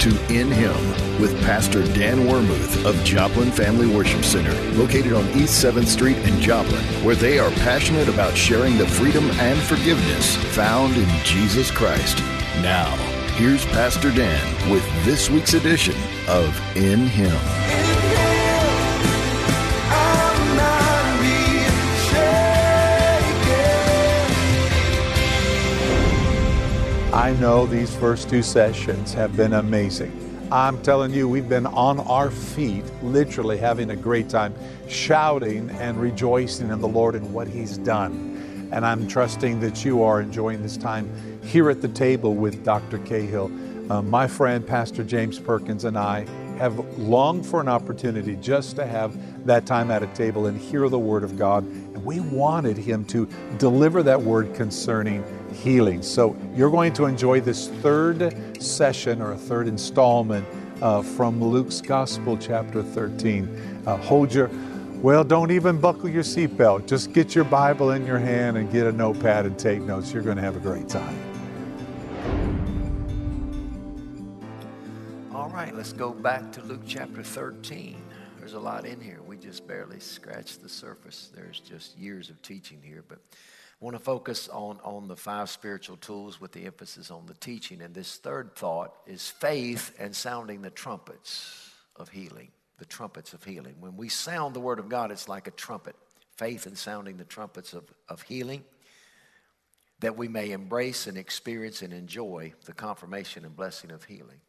to In Him with Pastor Dan Wermuth of Joplin Family Worship Center, located on East 7th Street in Joplin, where they are passionate about sharing the freedom and forgiveness found in Jesus Christ. Now, here's Pastor Dan with this week's edition of In Him. I know these first two sessions have been amazing. I'm telling you, we've been on our feet, literally having a great time, shouting and rejoicing in the Lord and what He's done. And I'm trusting that you are enjoying this time here at the table with Dr. Cahill. Uh, my friend, Pastor James Perkins, and I have longed for an opportunity just to have that time at a table and hear the Word of God. And we wanted him to deliver that word concerning healing. So you're going to enjoy this third session or a third installment uh, from Luke's Gospel, chapter 13. Uh, hold your, well, don't even buckle your seatbelt. Just get your Bible in your hand and get a notepad and take notes. You're going to have a great time. All right, let's go back to Luke chapter 13. There's a lot in here. We just barely scratched the surface. There's just years of teaching here, but want to focus on, on the five spiritual tools with the emphasis on the teaching. And this third thought is faith and sounding the trumpets of healing. The trumpets of healing. When we sound the word of God, it's like a trumpet. Faith and sounding the trumpets of, of healing that we may embrace and experience and enjoy the confirmation and blessing of healing.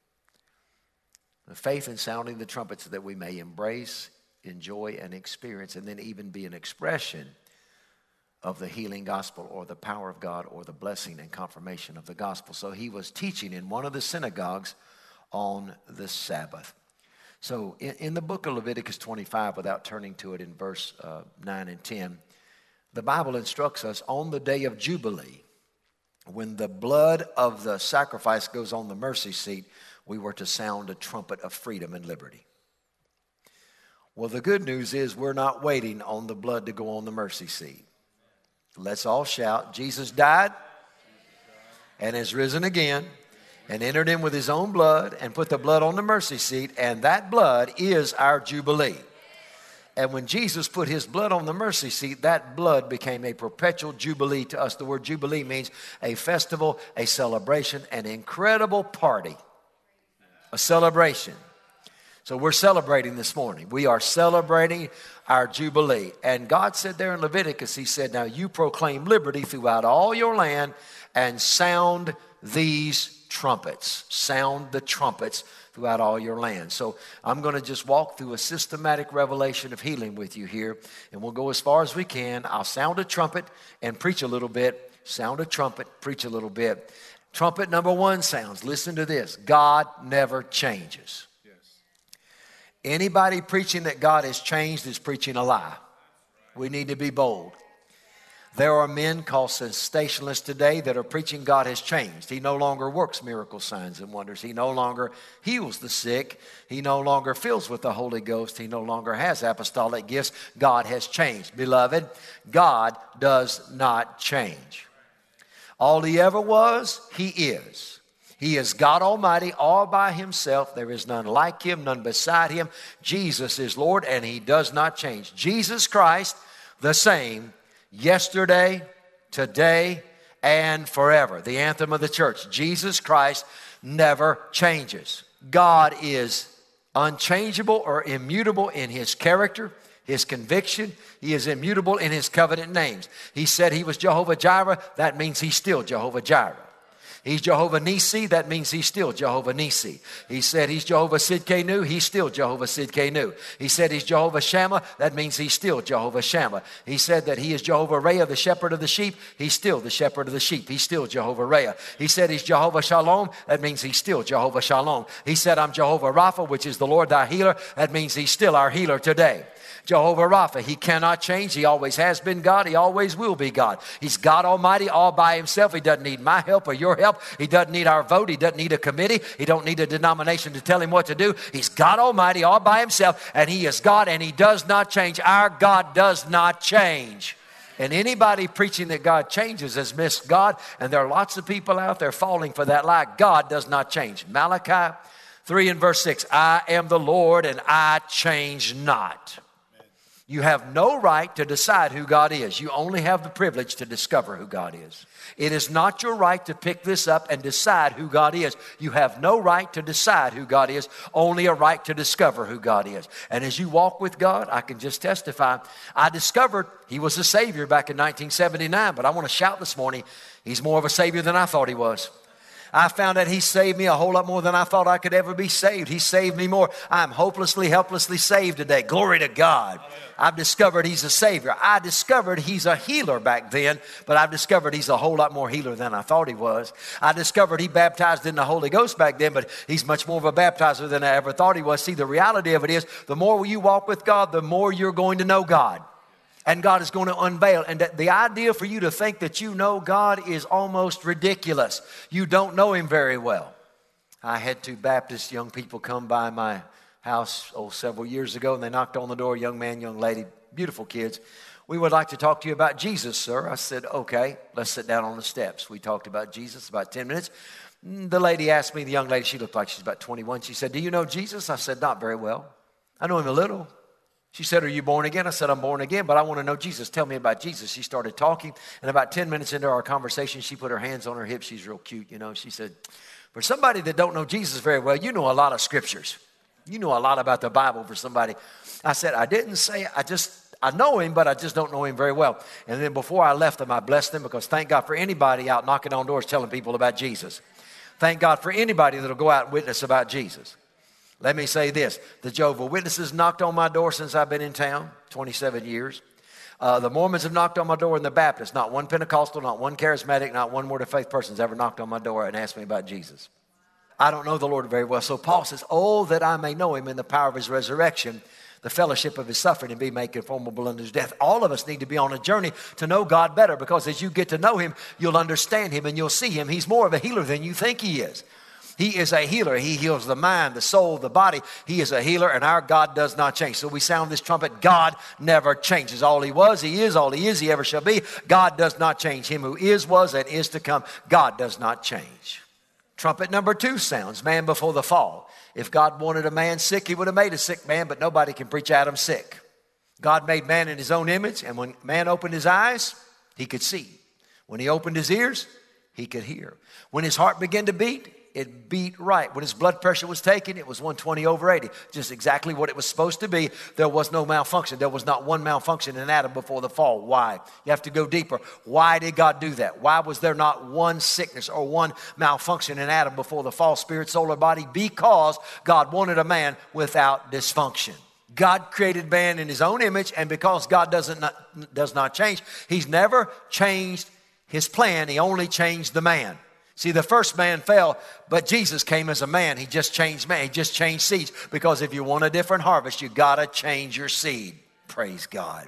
The faith and sounding the trumpets that we may embrace, enjoy, and experience, and then even be an expression of the healing gospel or the power of God or the blessing and confirmation of the gospel. So he was teaching in one of the synagogues on the Sabbath. So in, in the book of Leviticus 25, without turning to it in verse uh, 9 and 10, the Bible instructs us on the day of Jubilee, when the blood of the sacrifice goes on the mercy seat, we were to sound a trumpet of freedom and liberty. Well, the good news is we're not waiting on the blood to go on the mercy seat. Let's all shout Jesus died and has risen again and entered in with his own blood and put the blood on the mercy seat, and that blood is our Jubilee. And when Jesus put his blood on the mercy seat, that blood became a perpetual jubilee to us. The word jubilee means a festival, a celebration, an incredible party, a celebration. So we're celebrating this morning. We are celebrating our Jubilee. And God said there in Leviticus, He said, Now you proclaim liberty throughout all your land and sound these trumpets. Sound the trumpets throughout all your land. So I'm going to just walk through a systematic revelation of healing with you here, and we'll go as far as we can. I'll sound a trumpet and preach a little bit. Sound a trumpet, preach a little bit. Trumpet number one sounds, listen to this God never changes. Anybody preaching that God has changed is preaching a lie. We need to be bold. There are men called cessationists today that are preaching God has changed. He no longer works miracle signs and wonders. He no longer heals the sick. He no longer fills with the Holy Ghost. He no longer has apostolic gifts. God has changed. Beloved, God does not change. All he ever was, he is. He is God Almighty all by himself. There is none like him, none beside him. Jesus is Lord and he does not change. Jesus Christ, the same yesterday, today, and forever. The anthem of the church Jesus Christ never changes. God is unchangeable or immutable in his character his conviction. He is immutable in his covenant names. He said he was Jehovah Jireh. That means he's still Jehovah Jireh. He's Jehovah Nisi. That means he's still Jehovah Nisi. He said he's Jehovah Sidkenu. He's still Jehovah Sidkenu. He said he's Jehovah Shammah. That means he's still Jehovah Shammah. He said that he is Jehovah Rhea, the shepherd of the sheep. He's still the shepherd of the sheep. He's still Jehovah Rhea. He said he's Jehovah Shalom. That means he's still Jehovah Shalom. He said I'm Jehovah Rapha, which is the Lord thy healer. That means he's still our healer today. Jehovah Rapha. He cannot change. He always has been God. He always will be God. He's God Almighty all by himself. He doesn't need my help or your help. He doesn't need our vote. He doesn't need a committee. He don't need a denomination to tell him what to do. He's God Almighty all by himself and he is God and he does not change. Our God does not change. And anybody preaching that God changes has missed God. And there are lots of people out there falling for that lie. God does not change. Malachi 3 and verse 6 I am the Lord and I change not. You have no right to decide who God is. You only have the privilege to discover who God is. It is not your right to pick this up and decide who God is. You have no right to decide who God is, only a right to discover who God is. And as you walk with God, I can just testify. I discovered He was a Savior back in 1979, but I want to shout this morning, He's more of a Savior than I thought He was. I found that He saved me a whole lot more than I thought I could ever be saved. He saved me more. I'm hopelessly, helplessly saved today. Glory to God. I've discovered He's a Savior. I discovered He's a healer back then, but I've discovered He's a whole lot more healer than I thought He was. I discovered He baptized in the Holy Ghost back then, but He's much more of a baptizer than I ever thought He was. See, the reality of it is the more you walk with God, the more you're going to know God and God is going to unveil. And the idea for you to think that you know God is almost ridiculous. You don't know Him very well. I had two Baptist young people come by my house oh, several years ago, and they knocked on the door, young man, young lady, beautiful kids. We would like to talk to you about Jesus, sir. I said, okay, let's sit down on the steps. We talked about Jesus about 10 minutes. The lady asked me, the young lady, she looked like she's about 21. She said, Do you know Jesus? I said, Not very well. I know him a little. She said, Are you born again? I said, I'm born again, but I want to know Jesus. Tell me about Jesus. She started talking, and about 10 minutes into our conversation, she put her hands on her hips. She's real cute, you know. She said, For somebody that don't know Jesus very well, you know a lot of scriptures. You know a lot about the Bible for somebody. I said, I didn't say, I just, I know him, but I just don't know him very well. And then before I left them, I blessed them because thank God for anybody out knocking on doors telling people about Jesus. Thank God for anybody that'll go out and witness about Jesus. Let me say this the Jehovah Witnesses knocked on my door since I've been in town, 27 years. Uh, the Mormons have knocked on my door, and the Baptists. Not one Pentecostal, not one charismatic, not one word of faith person has ever knocked on my door and asked me about Jesus. I don't know the Lord very well. So Paul says, Oh, that I may know him in the power of his resurrection, the fellowship of his suffering, and be made conformable unto his death. All of us need to be on a journey to know God better because as you get to know him, you'll understand him and you'll see him. He's more of a healer than you think he is. He is a healer. He heals the mind, the soul, the body. He is a healer, and our God does not change. So we sound this trumpet God never changes. All He was, He is, all He is, He ever shall be. God does not change. Him who is, was, and is to come, God does not change. Trumpet number two sounds man before the fall. If God wanted a man sick, He would have made a sick man, but nobody can preach Adam sick. God made man in His own image, and when man opened his eyes, he could see. When he opened his ears, he could hear. When his heart began to beat, it beat right. When his blood pressure was taken, it was 120 over 80, just exactly what it was supposed to be. There was no malfunction. There was not one malfunction in Adam before the fall. Why? You have to go deeper. Why did God do that? Why was there not one sickness or one malfunction in Adam before the fall, spirit, soul, or body? Because God wanted a man without dysfunction. God created man in his own image, and because God doesn't not, does not change, he's never changed his plan, he only changed the man. See, the first man fell, but Jesus came as a man. He just changed man. He just changed seeds. Because if you want a different harvest, you got to change your seed. Praise God.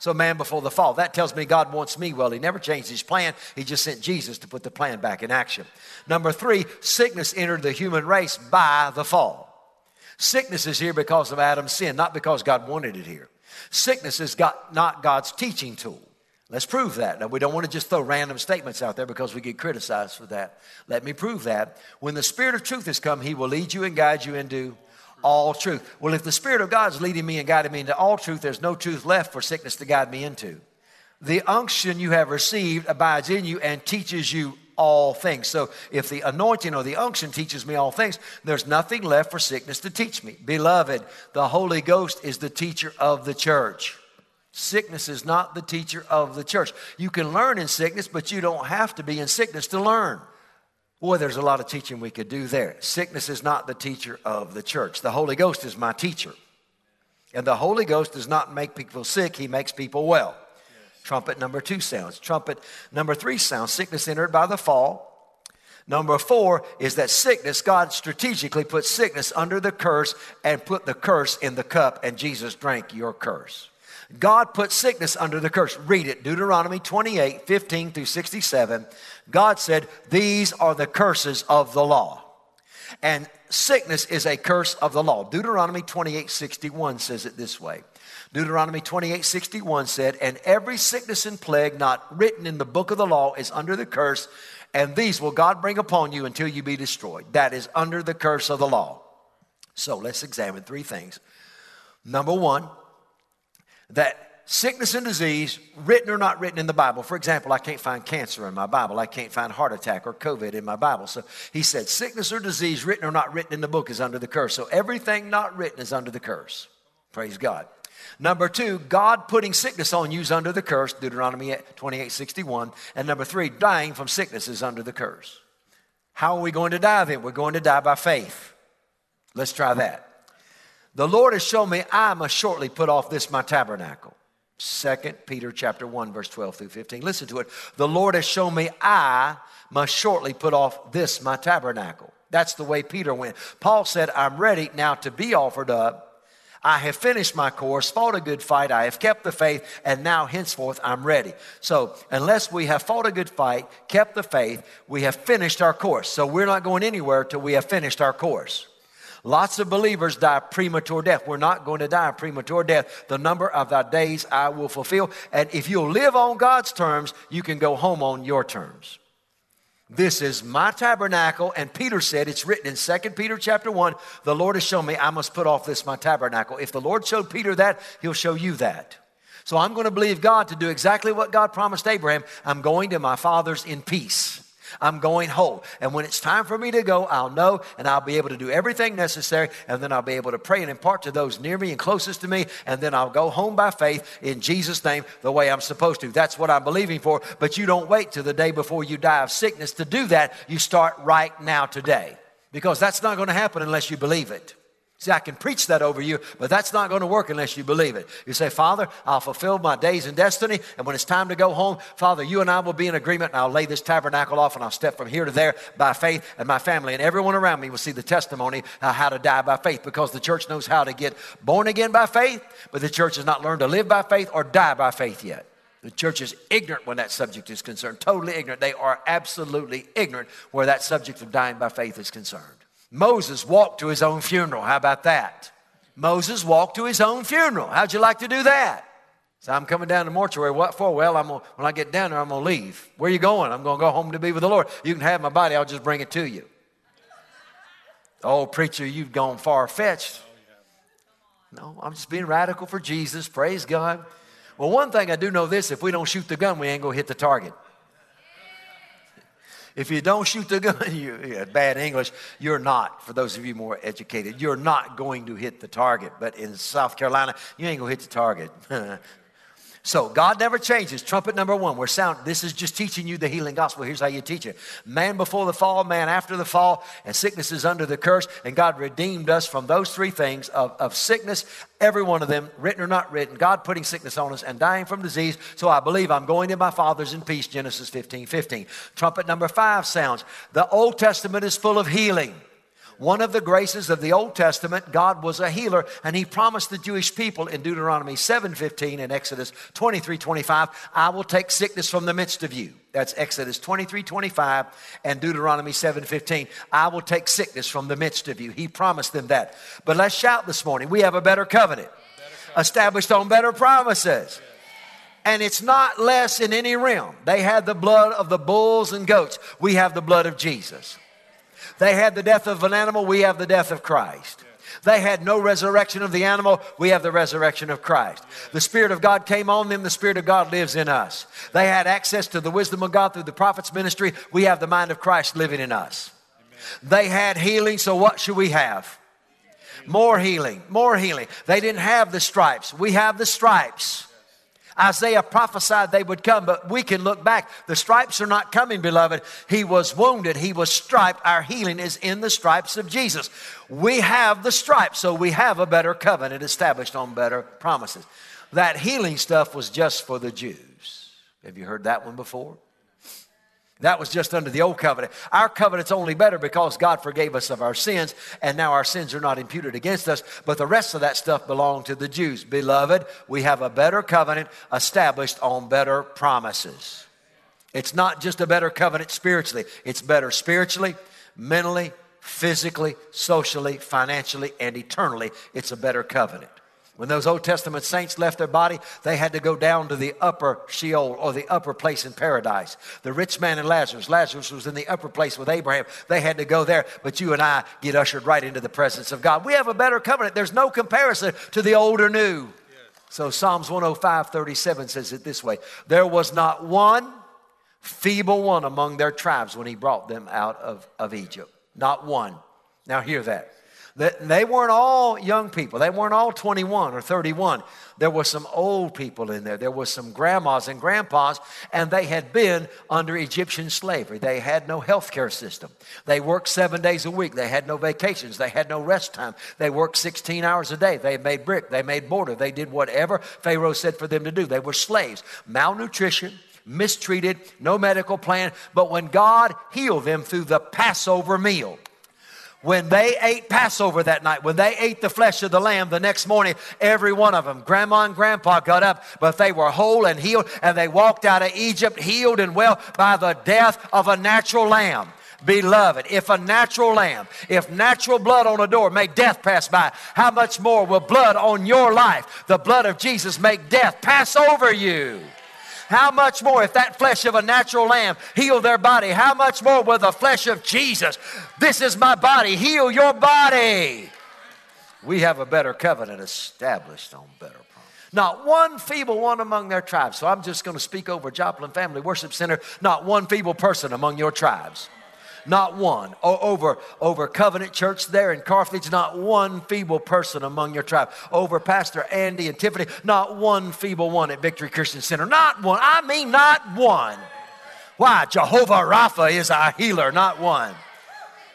So, man before the fall. That tells me God wants me well. He never changed his plan. He just sent Jesus to put the plan back in action. Number three, sickness entered the human race by the fall. Sickness is here because of Adam's sin, not because God wanted it here. Sickness is not God's teaching tool. Let's prove that. Now, we don't want to just throw random statements out there because we get criticized for that. Let me prove that. When the Spirit of truth has come, He will lead you and guide you into all truth. Well, if the Spirit of God is leading me and guiding me into all truth, there's no truth left for sickness to guide me into. The unction you have received abides in you and teaches you all things. So if the anointing or the unction teaches me all things, there's nothing left for sickness to teach me. Beloved, the Holy Ghost is the teacher of the church. Sickness is not the teacher of the church. You can learn in sickness, but you don't have to be in sickness to learn. Boy, there's a lot of teaching we could do there. Sickness is not the teacher of the church. The Holy Ghost is my teacher. And the Holy Ghost does not make people sick, He makes people well. Yes. Trumpet number two sounds. Trumpet number three sounds. Sickness entered by the fall. Number four is that sickness, God strategically put sickness under the curse and put the curse in the cup, and Jesus drank your curse. God put sickness under the curse. Read it, Deuteronomy 28 15 through 67. God said, These are the curses of the law. And sickness is a curse of the law. Deuteronomy 28 61 says it this way Deuteronomy 28 61 said, And every sickness and plague not written in the book of the law is under the curse, and these will God bring upon you until you be destroyed. That is under the curse of the law. So let's examine three things. Number one, that sickness and disease, written or not written in the Bible. For example, I can't find cancer in my Bible. I can't find heart attack or COVID in my Bible. So he said, sickness or disease, written or not written in the book, is under the curse. So everything not written is under the curse. Praise God. Number two, God putting sickness on you is under the curse, Deuteronomy 28 61. And number three, dying from sickness is under the curse. How are we going to die then? We're going to die by faith. Let's try that. The Lord has shown me I must shortly put off this my tabernacle. Second Peter chapter 1, verse 12 through 15. Listen to it. The Lord has shown me I must shortly put off this my tabernacle. That's the way Peter went. Paul said, I'm ready now to be offered up I have finished my course, fought a good fight, I have kept the faith, and now henceforth I'm ready. So, unless we have fought a good fight, kept the faith, we have finished our course. So, we're not going anywhere till we have finished our course. Lots of believers die premature death. We're not going to die premature death. The number of thy days I will fulfill. And if you'll live on God's terms, you can go home on your terms. This is my tabernacle. And Peter said, it's written in 2 Peter chapter 1, the Lord has shown me I must put off this my tabernacle. If the Lord showed Peter that, he'll show you that. So I'm going to believe God to do exactly what God promised Abraham. I'm going to my father's in peace. I'm going whole. And when it's time for me to go, I'll know and I'll be able to do everything necessary. And then I'll be able to pray and impart to those near me and closest to me. And then I'll go home by faith in Jesus' name the way I'm supposed to. That's what I'm believing for. But you don't wait till the day before you die of sickness to do that. You start right now today. Because that's not going to happen unless you believe it. See, I can preach that over you, but that's not going to work unless you believe it. You say, Father, I'll fulfill my days and destiny, and when it's time to go home, Father, you and I will be in agreement, and I'll lay this tabernacle off, and I'll step from here to there by faith, and my family and everyone around me will see the testimony how to die by faith, because the church knows how to get born again by faith, but the church has not learned to live by faith or die by faith yet. The church is ignorant when that subject is concerned, totally ignorant. They are absolutely ignorant where that subject of dying by faith is concerned. Moses walked to his own funeral. How about that? Moses walked to his own funeral. How'd you like to do that? So I'm coming down to mortuary. What for? Well, I'm gonna, when I get down there, I'm going to leave. Where you going? I'm going to go home to be with the Lord. You can have my body. I'll just bring it to you. Oh, preacher, you've gone far fetched. No, I'm just being radical for Jesus. Praise God. Well, one thing I do know this if we don't shoot the gun, we ain't going to hit the target. If you don't shoot the gun, you yeah, bad English, you're not, for those of you more educated, you're not going to hit the target. But in South Carolina, you ain't going to hit the target. So God never changes. Trumpet number one. We're sound. This is just teaching you the healing gospel. Here's how you teach it. Man before the fall, man after the fall, and sickness is under the curse. And God redeemed us from those three things of, of sickness, every one of them, written or not written, God putting sickness on us and dying from disease. So I believe I'm going to my Father's in peace, Genesis 15, 15. Trumpet number five sounds. The Old Testament is full of healing. One of the graces of the Old Testament, God was a healer, and He promised the Jewish people in Deuteronomy 7:15 and Exodus 23:25, "I will take sickness from the midst of you." That's Exodus 23:25 and Deuteronomy 7:15. I will take sickness from the midst of you. He promised them that. But let's shout this morning. We have a better covenant, established on better promises and it's not less in any realm. They had the blood of the bulls and goats. We have the blood of Jesus. They had the death of an animal, we have the death of Christ. They had no resurrection of the animal. We have the resurrection of Christ. The Spirit of God came on them. The Spirit of God lives in us. They had access to the wisdom of God through the prophet's ministry. We have the mind of Christ living in us. They had healing, so what should we have? More healing, more healing. They didn't have the stripes. We have the stripes. Isaiah prophesied they would come, but we can look back. The stripes are not coming, beloved. He was wounded, he was striped. Our healing is in the stripes of Jesus. We have the stripes, so we have a better covenant established on better promises. That healing stuff was just for the Jews. Have you heard that one before? That was just under the old covenant. Our covenant's only better because God forgave us of our sins, and now our sins are not imputed against us. But the rest of that stuff belonged to the Jews. Beloved, we have a better covenant established on better promises. It's not just a better covenant spiritually, it's better spiritually, mentally, physically, socially, financially, and eternally. It's a better covenant. When those Old Testament saints left their body, they had to go down to the upper Sheol or the upper place in paradise. The rich man and Lazarus, Lazarus was in the upper place with Abraham. They had to go there, but you and I get ushered right into the presence of God. We have a better covenant. There's no comparison to the old or new. So Psalms 105 37 says it this way There was not one feeble one among their tribes when he brought them out of, of Egypt. Not one. Now, hear that. They weren't all young people. They weren't all 21 or 31. There were some old people in there. There were some grandmas and grandpas, and they had been under Egyptian slavery. They had no health care system. They worked seven days a week. They had no vacations. They had no rest time. They worked 16 hours a day. They made brick. They made mortar. They did whatever Pharaoh said for them to do. They were slaves. Malnutrition, mistreated, no medical plan. But when God healed them through the Passover meal, when they ate Passover that night, when they ate the flesh of the lamb the next morning, every one of them, grandma and grandpa got up, but they were whole and healed, and they walked out of Egypt healed and well by the death of a natural lamb. Beloved, if a natural lamb, if natural blood on a door made death pass by, how much more will blood on your life, the blood of Jesus, make death pass over you? How much more, if that flesh of a natural lamb healed their body, how much more will the flesh of Jesus, this is my body, heal your body? We have a better covenant established on better promise. Not one feeble one among their tribes. So I'm just going to speak over Joplin Family Worship Center. Not one feeble person among your tribes. Not one. over, over Covenant Church there in Carthage, not one feeble person among your tribe. Over Pastor Andy and Tiffany, not one feeble one at Victory Christian Center. Not one. I mean, not one. Why? Jehovah Rapha is our healer, not one.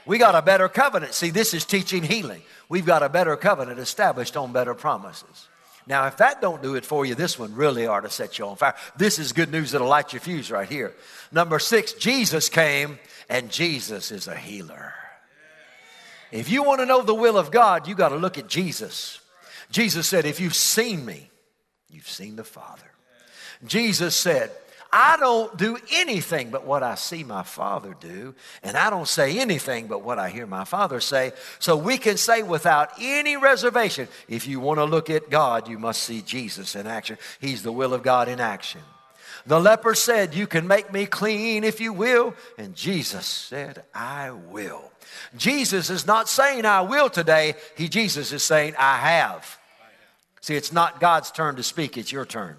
We got a better covenant. See, this is teaching healing. We've got a better covenant established on better promises. Now, if that don't do it for you, this one really ought to set you on fire. This is good news that'll light your fuse right here. Number six, Jesus came and Jesus is a healer. If you want to know the will of God, you got to look at Jesus. Jesus said, If you've seen me, you've seen the Father. Jesus said, I don't do anything but what I see my Father do, and I don't say anything but what I hear my Father say. So we can say without any reservation if you want to look at God, you must see Jesus in action. He's the will of God in action. The leper said, You can make me clean if you will. And Jesus said, I will. Jesus is not saying, I will today. He, Jesus is saying, I have. See, it's not God's turn to speak, it's your turn.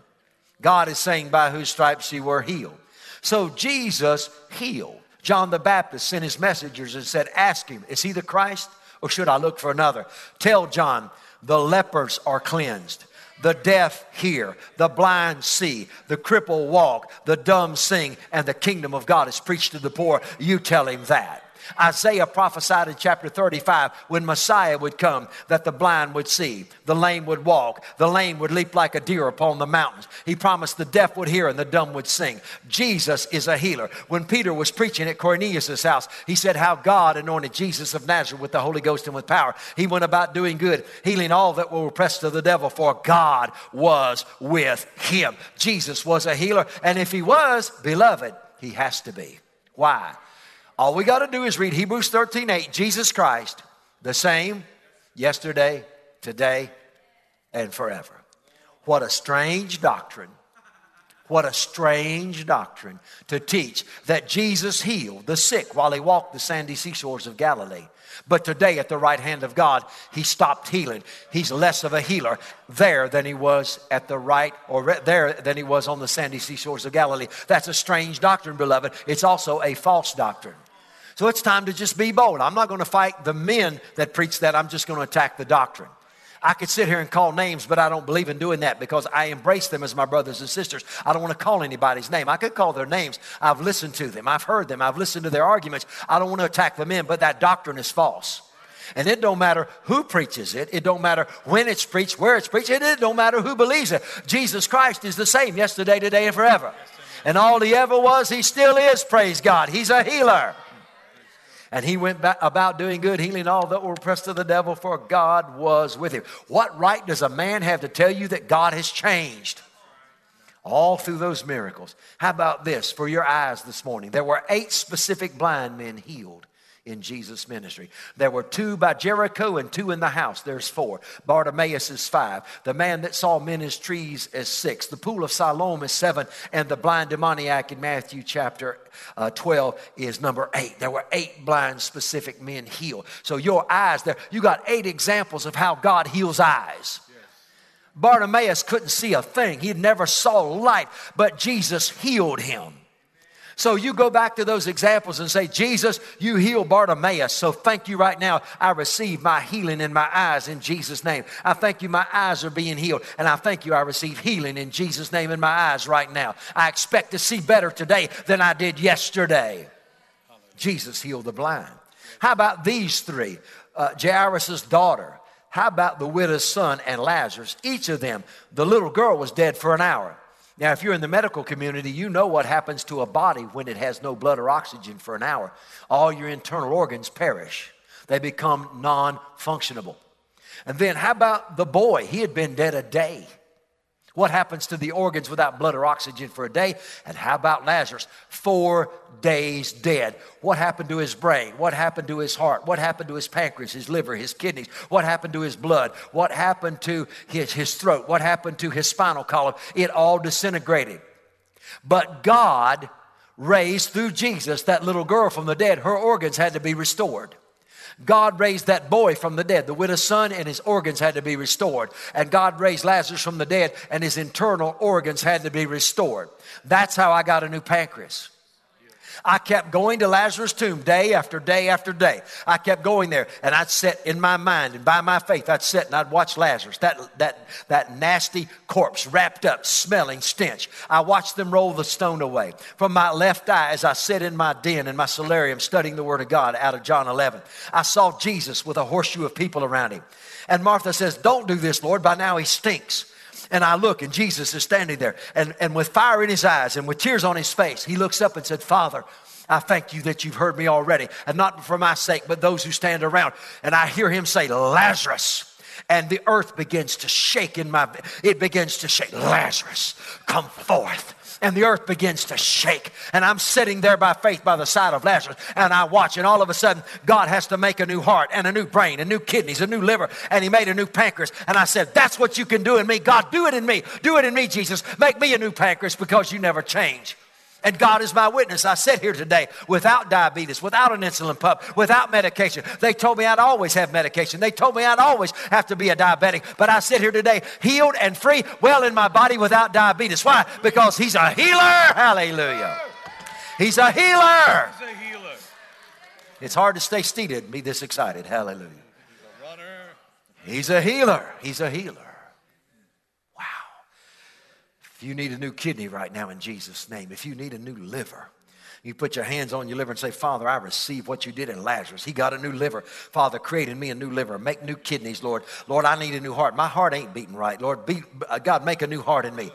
God is saying, By whose stripes you were healed. So Jesus healed. John the Baptist sent his messengers and said, Ask him, is he the Christ or should I look for another? Tell John, the lepers are cleansed. The deaf hear, the blind see, the cripple walk, the dumb sing, and the kingdom of God is preached to the poor. You tell him that. Isaiah prophesied in chapter 35 when Messiah would come that the blind would see, the lame would walk, the lame would leap like a deer upon the mountains. He promised the deaf would hear and the dumb would sing. Jesus is a healer. When Peter was preaching at Cornelius' house, he said how God anointed Jesus of Nazareth with the Holy Ghost and with power. He went about doing good, healing all that were oppressed of the devil, for God was with him. Jesus was a healer, and if he was, beloved, he has to be. Why? All we got to do is read Hebrews 13 8. Jesus Christ, the same yesterday, today, and forever. What a strange doctrine. What a strange doctrine to teach that Jesus healed the sick while he walked the sandy seashores of Galilee. But today, at the right hand of God, he stopped healing. He's less of a healer there than he was at the right, or there than he was on the sandy seashores of Galilee. That's a strange doctrine, beloved. It's also a false doctrine. So it's time to just be bold. I'm not going to fight the men that preach that, I'm just going to attack the doctrine. I could sit here and call names, but I don't believe in doing that because I embrace them as my brothers and sisters. I don't want to call anybody's name. I could call their names. I've listened to them, I've heard them, I've listened to their arguments. I don't want to attack the men, but that doctrine is false. And it don't matter who preaches it. It don't matter when it's preached, where it's preached. It don't matter who believes it. Jesus Christ is the same yesterday, today, and forever. And all he ever was, he still is, praise God. He's a healer. And he went about doing good, healing all that were oppressed of the devil, for God was with him. What right does a man have to tell you that God has changed? All through those miracles. How about this for your eyes this morning? There were eight specific blind men healed in Jesus' ministry. There were two by Jericho and two in the house. There's four. Bartimaeus is five. The man that saw men as trees is six. The pool of Siloam is seven. And the blind demoniac in Matthew chapter uh, 12 is number eight. There were eight blind specific men healed. So your eyes there, you got eight examples of how God heals eyes. Bartimaeus couldn't see a thing. He never saw light, but Jesus healed him. So you go back to those examples and say, Jesus, you healed Bartimaeus. So thank you right now. I receive my healing in my eyes in Jesus' name. I thank you, my eyes are being healed. And I thank you, I receive healing in Jesus' name in my eyes right now. I expect to see better today than I did yesterday. Jesus healed the blind. How about these three? Uh, Jairus' daughter. How about the widow's son and Lazarus? Each of them, the little girl was dead for an hour. Now, if you're in the medical community, you know what happens to a body when it has no blood or oxygen for an hour. All your internal organs perish, they become non functionable. And then, how about the boy? He had been dead a day. What happens to the organs without blood or oxygen for a day? And how about Lazarus? Four days dead. What happened to his brain? What happened to his heart? What happened to his pancreas, his liver, his kidneys? What happened to his blood? What happened to his, his throat? What happened to his spinal column? It all disintegrated. But God raised through Jesus that little girl from the dead. Her organs had to be restored. God raised that boy from the dead. The widow's son and his organs had to be restored. And God raised Lazarus from the dead and his internal organs had to be restored. That's how I got a new pancreas. I kept going to Lazarus' tomb day after day after day. I kept going there, and I'd sit in my mind and by my faith, I'd sit and I'd watch Lazarus, that, that, that nasty corpse wrapped up, smelling stench. I watched them roll the stone away. From my left eye, as I sit in my den in my solarium studying the Word of God out of John 11, I saw Jesus with a horseshoe of people around him. And Martha says, Don't do this, Lord. By now he stinks. And I look, and Jesus is standing there, and, and with fire in his eyes and with tears on his face, he looks up and said, Father, I thank you that you've heard me already, and not for my sake, but those who stand around. And I hear him say, Lazarus. And the earth begins to shake in my, it begins to shake. Lazarus, come forth and the earth begins to shake. And I'm sitting there by faith by the side of Lazarus, and I watch, and all of a sudden, God has to make a new heart and a new brain, and new kidneys, a new liver, and He made a new pancreas. And I said, That's what you can do in me. God, do it in me. Do it in me, Jesus. Make me a new pancreas because you never change. And God is my witness. I sit here today without diabetes, without an insulin pump, without medication. They told me I'd always have medication. They told me I'd always have to be a diabetic. But I sit here today healed and free, well in my body without diabetes. Why? Because He's a healer. Hallelujah. He's a healer. He's a healer. It's hard to stay seated and be this excited. Hallelujah. He's a healer. He's a healer. If you need a new kidney right now in Jesus' name, if you need a new liver, you put your hands on your liver and say, Father, I receive what you did in Lazarus. He got a new liver. Father, create in me a new liver. Make new kidneys, Lord. Lord, I need a new heart. My heart ain't beating right. Lord, be, uh, God, make a new heart in me.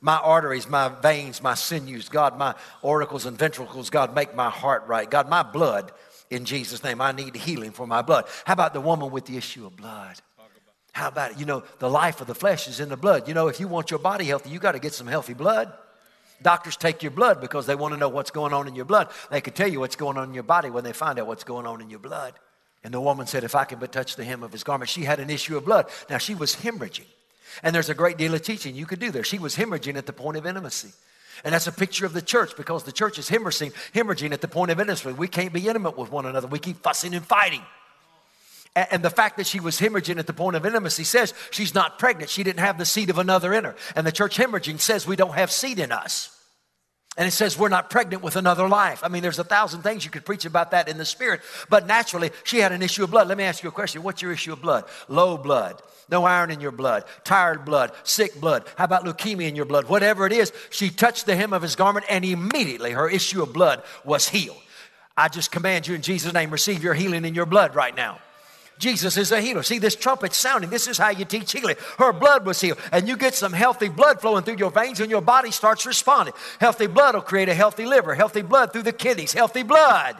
My arteries, my veins, my sinews, God, my auricles and ventricles, God, make my heart right. God, my blood, in Jesus' name, I need healing for my blood. How about the woman with the issue of blood? How about it? You know, the life of the flesh is in the blood. You know, if you want your body healthy, you got to get some healthy blood. Doctors take your blood because they want to know what's going on in your blood. They can tell you what's going on in your body when they find out what's going on in your blood. And the woman said, If I can but touch the hem of his garment, she had an issue of blood. Now, she was hemorrhaging. And there's a great deal of teaching you could do there. She was hemorrhaging at the point of intimacy. And that's a picture of the church because the church is hemorrhaging, hemorrhaging at the point of intimacy. We can't be intimate with one another. We keep fussing and fighting. And the fact that she was hemorrhaging at the point of intimacy says she's not pregnant. She didn't have the seed of another in her. And the church hemorrhaging says we don't have seed in us. And it says we're not pregnant with another life. I mean, there's a thousand things you could preach about that in the spirit. But naturally, she had an issue of blood. Let me ask you a question. What's your issue of blood? Low blood, no iron in your blood, tired blood, sick blood. How about leukemia in your blood? Whatever it is, she touched the hem of his garment and immediately her issue of blood was healed. I just command you in Jesus' name, receive your healing in your blood right now. Jesus is a healer. See, this trumpet sounding, this is how you teach healing. Her blood was healed, and you get some healthy blood flowing through your veins, and your body starts responding. Healthy blood will create a healthy liver, healthy blood through the kidneys, healthy blood.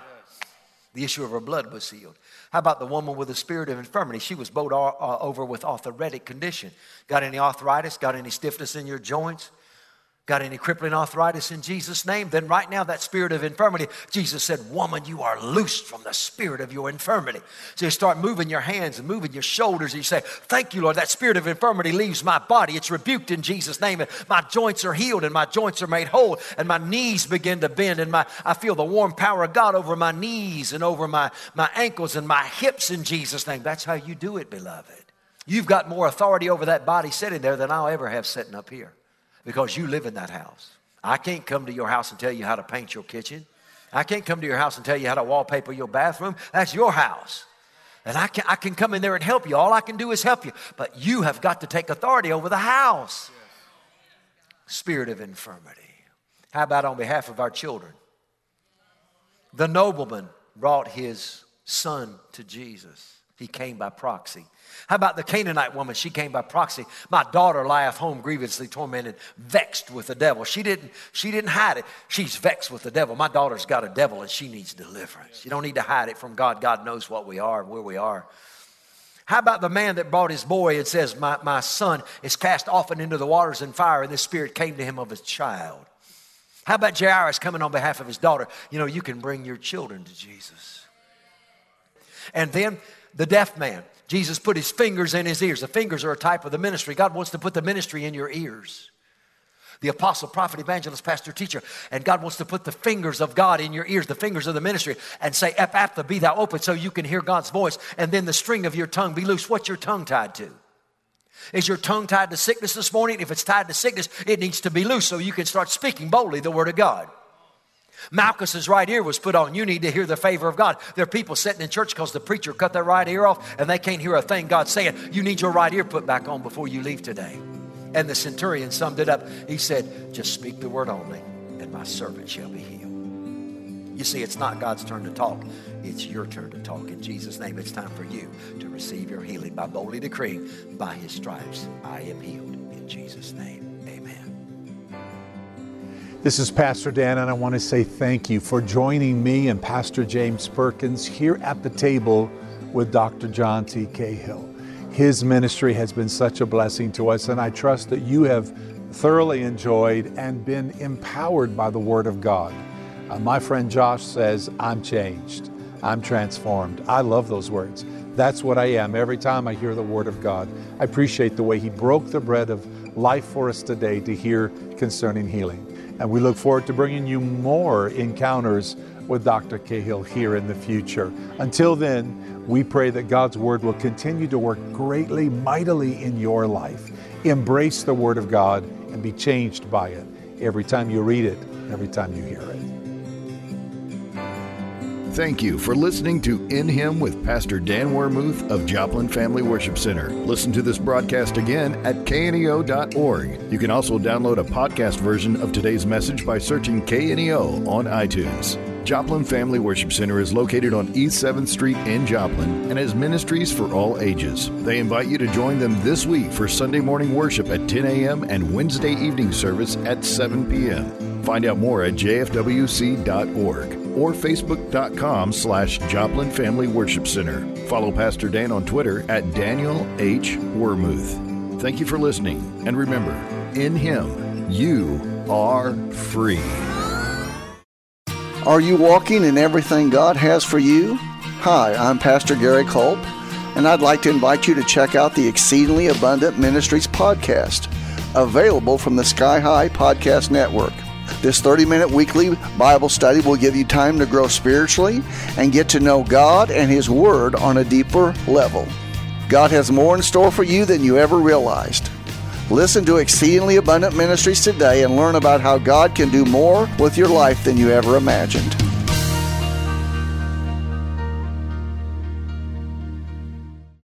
The issue of her blood was healed. How about the woman with the spirit of infirmity? She was bowed uh, over with arthritic condition. Got any arthritis? Got any stiffness in your joints? Got any crippling arthritis in Jesus' name? Then right now, that spirit of infirmity, Jesus said, Woman, you are loosed from the spirit of your infirmity. So you start moving your hands and moving your shoulders, and you say, Thank you, Lord. That spirit of infirmity leaves my body. It's rebuked in Jesus' name. And my joints are healed, and my joints are made whole, and my knees begin to bend, and my I feel the warm power of God over my knees and over my, my ankles and my hips in Jesus' name. That's how you do it, beloved. You've got more authority over that body sitting there than I'll ever have sitting up here because you live in that house. I can't come to your house and tell you how to paint your kitchen. I can't come to your house and tell you how to wallpaper your bathroom. That's your house. And I can, I can come in there and help you. All I can do is help you. But you have got to take authority over the house. Spirit of infirmity. How about on behalf of our children? The nobleman brought his son to Jesus. He came by proxy. How about the Canaanite woman? She came by proxy. My daughter lieth home grievously tormented, vexed with the devil. She didn't, she didn't hide it. She's vexed with the devil. My daughter's got a devil and she needs deliverance. You don't need to hide it from God. God knows what we are and where we are. How about the man that brought his boy and says, My, my son is cast often into the waters and fire, and the spirit came to him of his child? How about Jairus coming on behalf of his daughter? You know, you can bring your children to Jesus. And then the deaf man. Jesus put his fingers in his ears. The fingers are a type of the ministry. God wants to put the ministry in your ears. The apostle, prophet, evangelist, pastor, teacher. And God wants to put the fingers of God in your ears, the fingers of the ministry, and say, Ephphatha, be thou open so you can hear God's voice. And then the string of your tongue be loose. What's your tongue tied to? Is your tongue tied to sickness this morning? If it's tied to sickness, it needs to be loose so you can start speaking boldly the word of God. Malchus's right ear was put on. You need to hear the favor of God. There are people sitting in church because the preacher cut their right ear off and they can't hear a thing God's saying. You need your right ear put back on before you leave today. And the centurion summed it up. He said, Just speak the word only, and my servant shall be healed. You see, it's not God's turn to talk, it's your turn to talk. In Jesus' name, it's time for you to receive your healing by boldly decreeing, By his stripes, I am healed. In Jesus' name. This is Pastor Dan, and I want to say thank you for joining me and Pastor James Perkins here at the table with Dr. John T. Cahill. His ministry has been such a blessing to us, and I trust that you have thoroughly enjoyed and been empowered by the Word of God. Uh, my friend Josh says, I'm changed, I'm transformed. I love those words. That's what I am every time I hear the Word of God. I appreciate the way He broke the bread of life for us today to hear concerning healing. And we look forward to bringing you more encounters with Dr. Cahill here in the future. Until then, we pray that God's Word will continue to work greatly, mightily in your life. Embrace the Word of God and be changed by it every time you read it, every time you hear it. Thank you for listening to In Him with Pastor Dan Wermuth of Joplin Family Worship Center. Listen to this broadcast again at kneo.org. You can also download a podcast version of today's message by searching KNEO on iTunes. Joplin Family Worship Center is located on East 7th Street in Joplin and has ministries for all ages. They invite you to join them this week for Sunday morning worship at 10 a.m. and Wednesday evening service at 7 p.m. Find out more at jfwc.org or facebook.com slash Joplin Family Worship Center. Follow Pastor Dan on Twitter at Daniel H. Wermuth. Thank you for listening, and remember, in Him, you are free. Are you walking in everything God has for you? Hi, I'm Pastor Gary Culp, and I'd like to invite you to check out the Exceedingly Abundant Ministries podcast, available from the Sky High Podcast Network. This 30 minute weekly Bible study will give you time to grow spiritually and get to know God and His Word on a deeper level. God has more in store for you than you ever realized. Listen to Exceedingly Abundant Ministries today and learn about how God can do more with your life than you ever imagined.